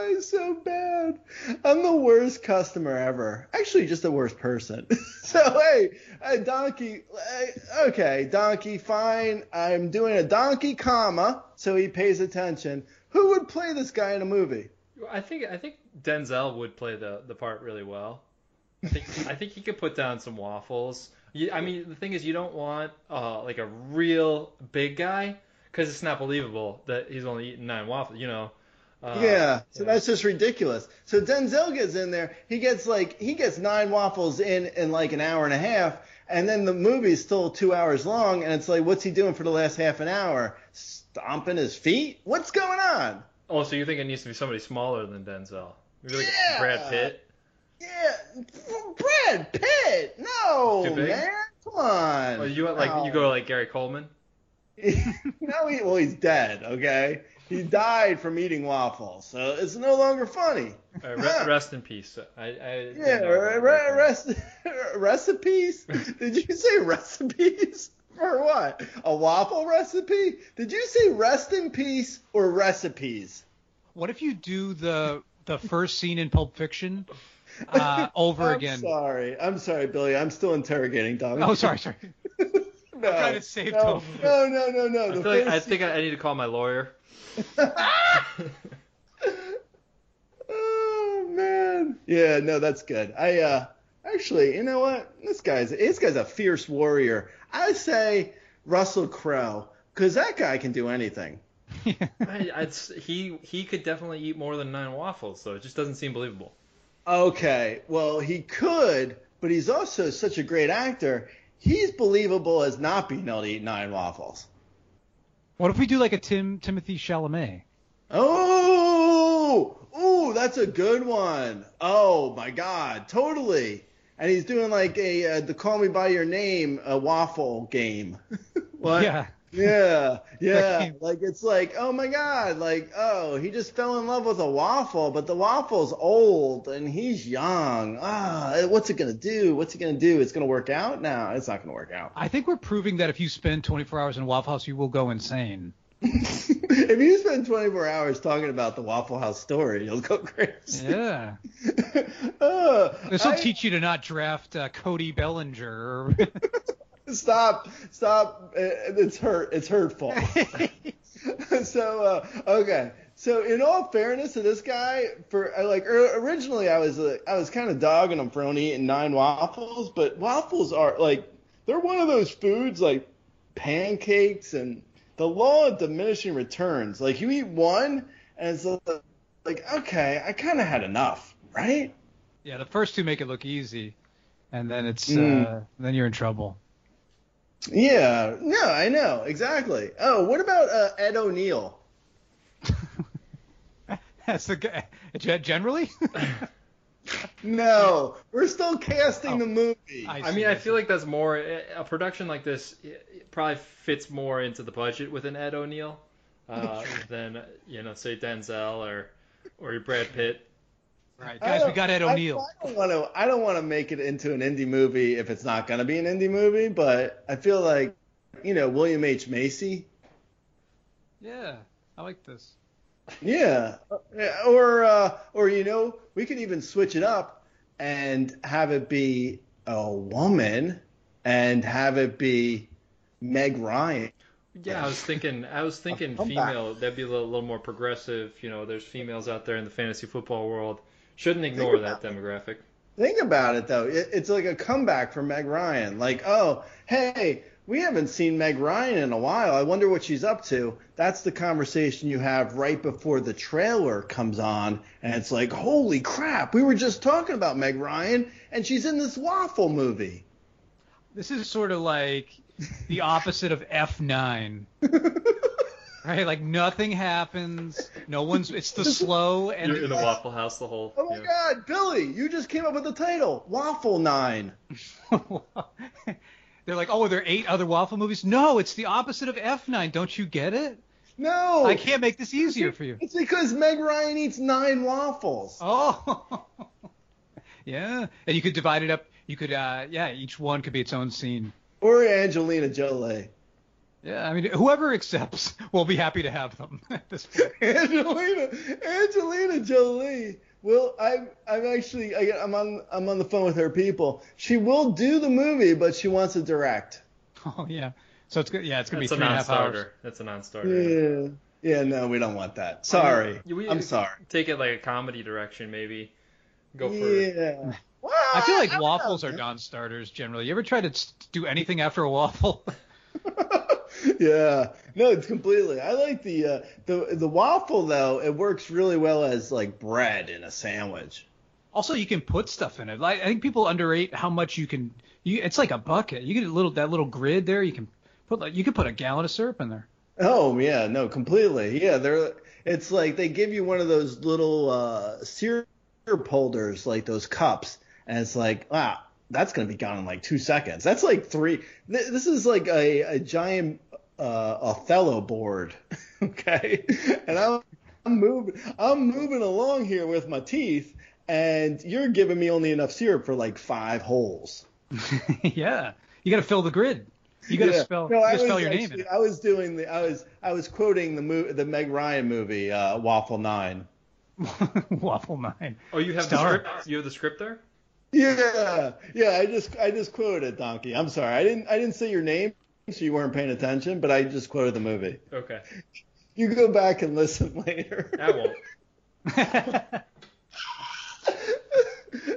Why so bad? I'm the worst customer ever. Actually, just the worst person. so hey, hey, donkey. hey, Okay, donkey. Fine. I'm doing a donkey comma, so he pays attention. Who would play this guy in a movie? I think I think Denzel would play the the part really well. I think I think he could put down some waffles. I mean, the thing is, you don't want uh, like a real big guy because it's not believable that he's only eating nine waffles. You know. Uh, yeah, so yeah. that's just ridiculous. So Denzel gets in there, he gets like he gets nine waffles in in like an hour and a half, and then the movie's still two hours long, and it's like, what's he doing for the last half an hour? Stomping his feet? What's going on? Oh, so you think it needs to be somebody smaller than Denzel? Maybe like Yeah. Brad Pitt. Yeah, Brad Pitt. No, Too big? man, come on. Or you want like No. you go like Gary Coleman? no, he well he's dead. Okay, he died from eating waffles, so it's no longer funny. Uh, re- rest in peace. I, I Yeah, didn't re- re- rest, recipes? Did you say recipes? For what? A waffle recipe? Did you say rest in peace or recipes? What if you do the the first scene in Pulp Fiction uh, over I'm again? sorry. I'm sorry, Billy. I'm still interrogating Dom. Oh, sorry, sorry. no, trying to save no, Tom. no, no, no, no. I like I think I, I need to call my lawyer. Oh man. Yeah, no, that's good. I uh actually, you know what? This guy's this guy's a fierce warrior. I say Russell Crowe because that guy can do anything. I, it's, he he could definitely eat more than nine waffles, so it just doesn't seem believable. Okay, well he could, but he's also such a great actor. He's believable as not being able to eat nine waffles. What if we do like a Tim Timothy Chalamet? Oh, ooh, that's a good one. Oh my God, totally. And he's doing like a uh, the Call Me by Your Name a waffle game. what? Yeah. Yeah, yeah. Like it's like, oh my God, like oh, he just fell in love with a waffle, but the waffle's old and he's young. Ah, what's it gonna do? What's it gonna do? It's gonna work out? No, it's not gonna work out. I think we're proving that if you spend 24 hours in Waffle House, you will go insane. if you spend 24 hours talking about the Waffle House story, you'll go crazy. Yeah. Uh, This will I- teach you to not draft uh, Cody Bellinger. Stop, stop. It's hurt. It's hurtful. so, uh, okay. So, in all fairness to this guy, for uh, like er, originally, I was uh, I was kind of dogging him for only eating nine waffles, but waffles are like they're one of those foods like pancakes and the law of diminishing returns. Like you eat one, and it's like okay, I kind of had enough, right? yeah, the first two make it look easy, and then it's Mm. uh, then you're in trouble. Yeah, no, I know exactly. Oh, what about uh, Ed O'Neill? That's the guy. Generally, No, we're still casting the movie. I- I mean, I feel like that's more a production like this it it probably fits more into the budget with an Ed O'Neill uh, than you know, say Denzel or or Brad Pitt. Right, guys, we got Ed O'Neill. I, don't want to. I don't want to make it into an indie movie if it's not going to be an indie movie. But I feel like, you know, William H Macy. Yeah, I like this. Yeah, Yeah, or uh, or you know, we could even switch it up and have it be a woman and have it be Meg Ryan. Yeah, I was thinking. I was thinking female. That'd be a little, little more progressive. You know, there's females out there in the fantasy football world. Shouldn't ignore that demographic. Think about it though. It, it's like a comeback for Meg Ryan. Like, oh, hey, we haven't seen Meg Ryan in a while. I wonder what she's up to. That's the conversation you have right before the trailer comes on, and it's like, holy crap, we were just talking about Meg Ryan, and she's in this waffle movie. This is sort of like the opposite of F9. Right, like nothing happens. No one's. It's the slow and You're in the Waffle House the whole. Oh my you know. God, Billy, you just came up with the title, Waffle Nine. They're like, oh, are there eight other waffle movies? No, it's the opposite of F9. Don't you get it? No, I can't make this easier for you. It's because Meg Ryan eats nine waffles. Oh, yeah. And you could divide it up. You could, uh, yeah, each one could be its own scene. Or Angelina Jolie. Yeah, I mean, whoever accepts will be happy to have them at this point. Angelina, Angelina Jolie. Well, I'm, I'm actually, I, I'm on, I'm on the phone with her people. She will do the movie, but she wants to direct. Oh yeah. So it's good. Yeah, it's gonna That's be a three and a half hours. non-starter. That's a non-starter. Yeah, yeah, no, we don't want that. Sorry, I mean, we- I'm sorry. Take it like a comedy direction, maybe. Go for Yeah. Well, I feel like I waffles know, are man. non-starters generally. You ever try to do anything after a waffle? yeah, no, it's completely. I like the uh, the the waffle though. It works really well as like bread in a sandwich. also, you can put stuff in it. Like I think people underrate how much you can. You, it's like a bucket. You get a little that little grid there. You can put like you could put a gallon of syrup in there. Oh yeah, no, completely. Yeah, they're. It's like they give you one of those little uh, syrup holders, like those cups, and it's like, wow, that's gonna be gone in like two seconds. That's like three. Th- this is like a, a giant uh, Othello board, okay, and I'm, I'm moving I'm moving along here with my teeth, and you're giving me only enough syrup for like five holes. yeah, you got to fill the grid. You got to Yeah. spell, No, you I gotta spell was your name in actually- it. I was doing the I was I was quoting the mo- the Meg Ryan movie uh, Waffle Nine. Waffle nine. Oh, you have Star. the script. You have the script there. Yeah, yeah. I just I just quoted it, Donkey. I'm sorry. I didn't I didn't say your name, so you weren't paying attention. But I just quoted the movie. Okay, You go back and listen later. I won't.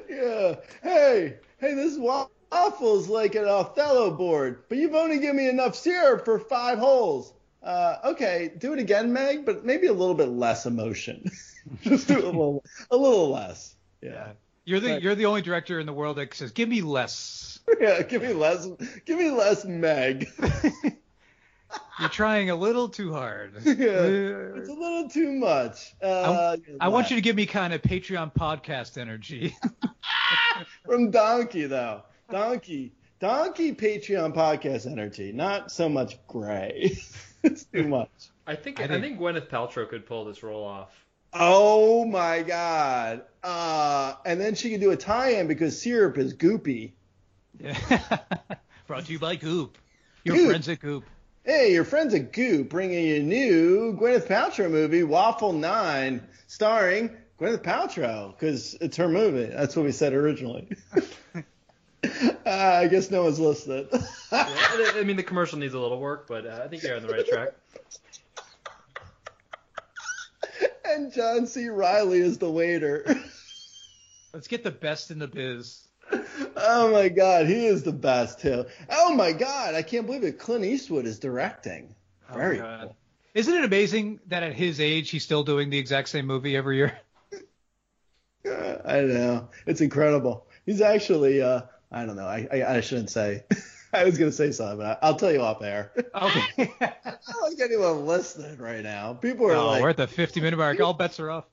yeah. Hey, hey, this waffle's like an Othello board, but you've only given me enough syrup for five holes. Uh, okay, do it again, Meg, but maybe a little bit less emotion. Just do a little, a little less. Yeah. You're the Right. you're the only director in the world that says, "Give me less." Yeah. Give me less. Give me less, Meg. You're trying a little too hard. yeah. It's a little too much. Uh, I want you to give me kind of Patreon podcast energy. from Donkey though. Donkey, Donkey Patreon podcast energy, not so much Grey. it's too much. I think I I think- think, Gwyneth Paltrow could pull this role off. Oh my God. Uh, and then she could do a tie-in because syrup is goopy. Yeah. Brought to you by Goop. Your Goop. friends at Goop. Hey, your friends at Goop bringing you a new Gwyneth Paltrow movie, Waffle Nine, starring Gwyneth Paltrow, because it's her movie. That's what we said originally. uh, I guess no one's listening. Yeah, I I mean, the commercial needs a little work, but uh, I think you're on the right track. and John C. Reilly is the waiter. Let's get the best in the biz. oh my God, he is the best too. Oh my God, I can't believe it. Clint Eastwood is directing. Very God. cool. Isn't it amazing that at his age he's still doing the exact same movie every year? I know. It's incredible. He's actually, uh, I don't know. I, I, I shouldn't say. I was going to say something, but I, I'll tell you off air. Okay. I don't like anyone listening right now. People are oh, like, we're at the 50 minute mark. All bets are off.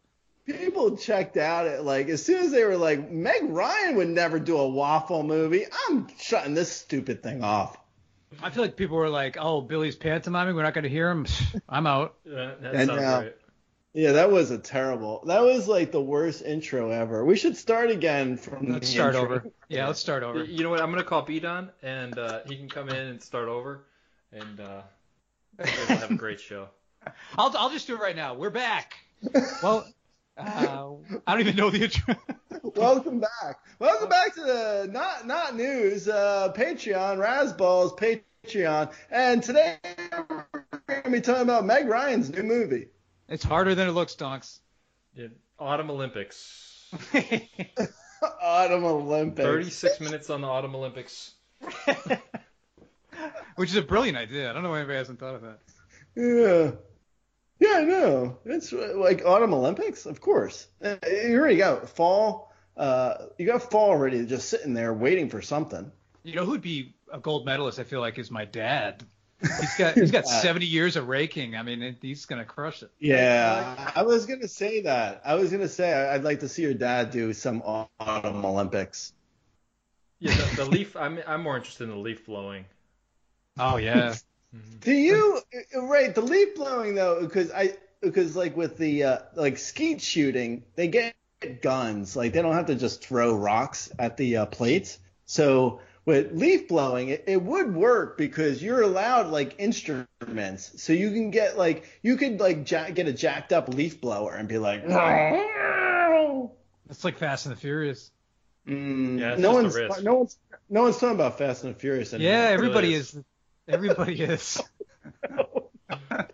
people checked out at like, as soon as they were like, Meg Ryan would never do a waffle movie. I'm shutting this stupid thing off. I feel like people were like, "Oh, Billy's pantomiming. We're not going to hear him. I'm out." Uh, that And sounds now- right. Yeah, that was a terrible. That was like the worst intro ever. We should start again from Let's the start intro. over. Yeah, let's start over. You know what? I'm gonna call Bedon, and uh, he can come in and start over, and uh, we'll have a great show. I'll I'll just do it right now. We're back. Well, uh, I don't even know the intro. Welcome back. Welcome back to the not not news uh, Patreon Razzballs Patreon, and today we're going to be talking about Meg Ryan's new movie. It's harder than it looks, Donks. Yeah, Autumn Olympics. Autumn Olympics. 36 minutes on the Autumn Olympics. Which is a brilliant idea. I don't know why anybody hasn't thought of that. Yeah. Yeah, I know. It's like Autumn Olympics, of course. Uh, You already got fall. Uh, you got fall already, just sitting there waiting for something. You know who'd be a gold medalist? I feel like is my dad. He's got he's got 70 years of raking. I mean, he's gonna crush it. Yeah, I was gonna say that. I was gonna say I- I'd like to see your dad do some Autumn Olympics. Yeah, the, the leaf. I'm I'm more interested in the leaf blowing. Oh yeah. Do you right the leaf blowing though? Because I because like with the uh, like skeet shooting, they get guns. Like they don't have to just throw rocks at the uh, plates. So with leaf blowing, it, it would work because you're allowed like instruments. So you can get like you could like ja- get a jacked up leaf blower and be like. It's like Fast and the Furious. Mm, Yeah, it's no just a one's risk. no one's no one's talking about Fast and the Furious anymore. Yeah, really everybody is. is. Everybody is. no,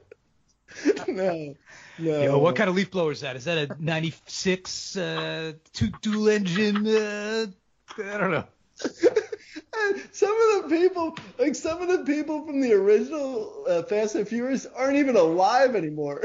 no. Yo, what kind of leaf blower is that? Is that a 96 uh, two dual engine? Uh, I don't know. Some of the people, like some of the people from the original uh, Fast and Furious, aren't even alive anymore.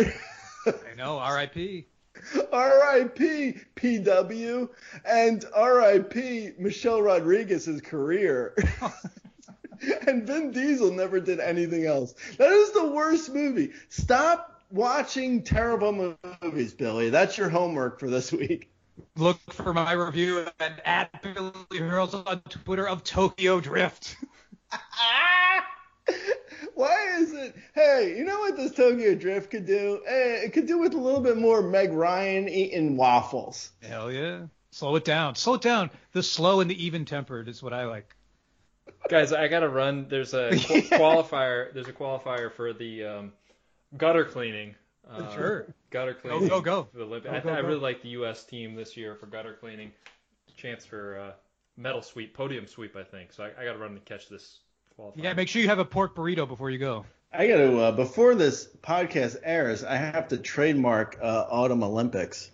I know. R.I.P. R.I.P. PW and R.I.P. Michelle Rodriguez's career. and Vin Diesel never did anything else. That is the worst movie. Stop watching terrible movies, Billy. That's your homework for this week. Look for my review at, at Billy Hurls on Twitter of Tokyo Drift. Why is it? Hey, you know what this Tokyo Drift could do? Hey, it could do with a little bit more Meg Ryan eating waffles. Hell yeah. Slow it down. Slow it down. The slow and the even tempered is what I like. Guys, I gotta run. There's a qu- qualifier. There's a qualifier for the um, gutter cleaning. Uh, Sure. Gutter cleaning. go, go. for the Olymp- Go, I, go, I go. really like the U.S. team this year for gutter cleaning. Chance for uh, medal sweep, podium sweep, I think. So I, I gotta run to catch this qualifier. Yeah, make sure you have a pork burrito before you go. I got to, uh, before this podcast airs, I have to trademark uh, Autumn Olympics.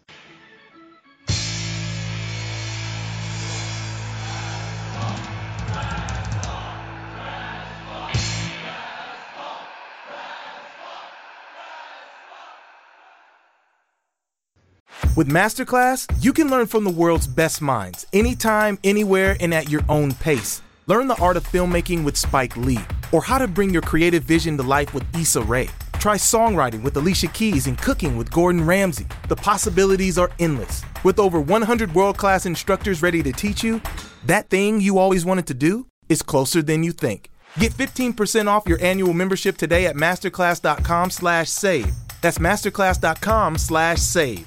With Masterclass, you can learn from the world's best minds anytime, anywhere, and at your own pace. Learn the art of filmmaking with Spike Lee, or how to bring your creative vision to life with Issa Rae. Try songwriting with Alicia Keys and cooking with Gordon Ramsay. The possibilities are endless. With over 100 world class instructors ready to teach you, that thing you always wanted to do is closer than you think. Get 15% off your annual membership today at masterclass.com slash save. That's masterclass.com slash save.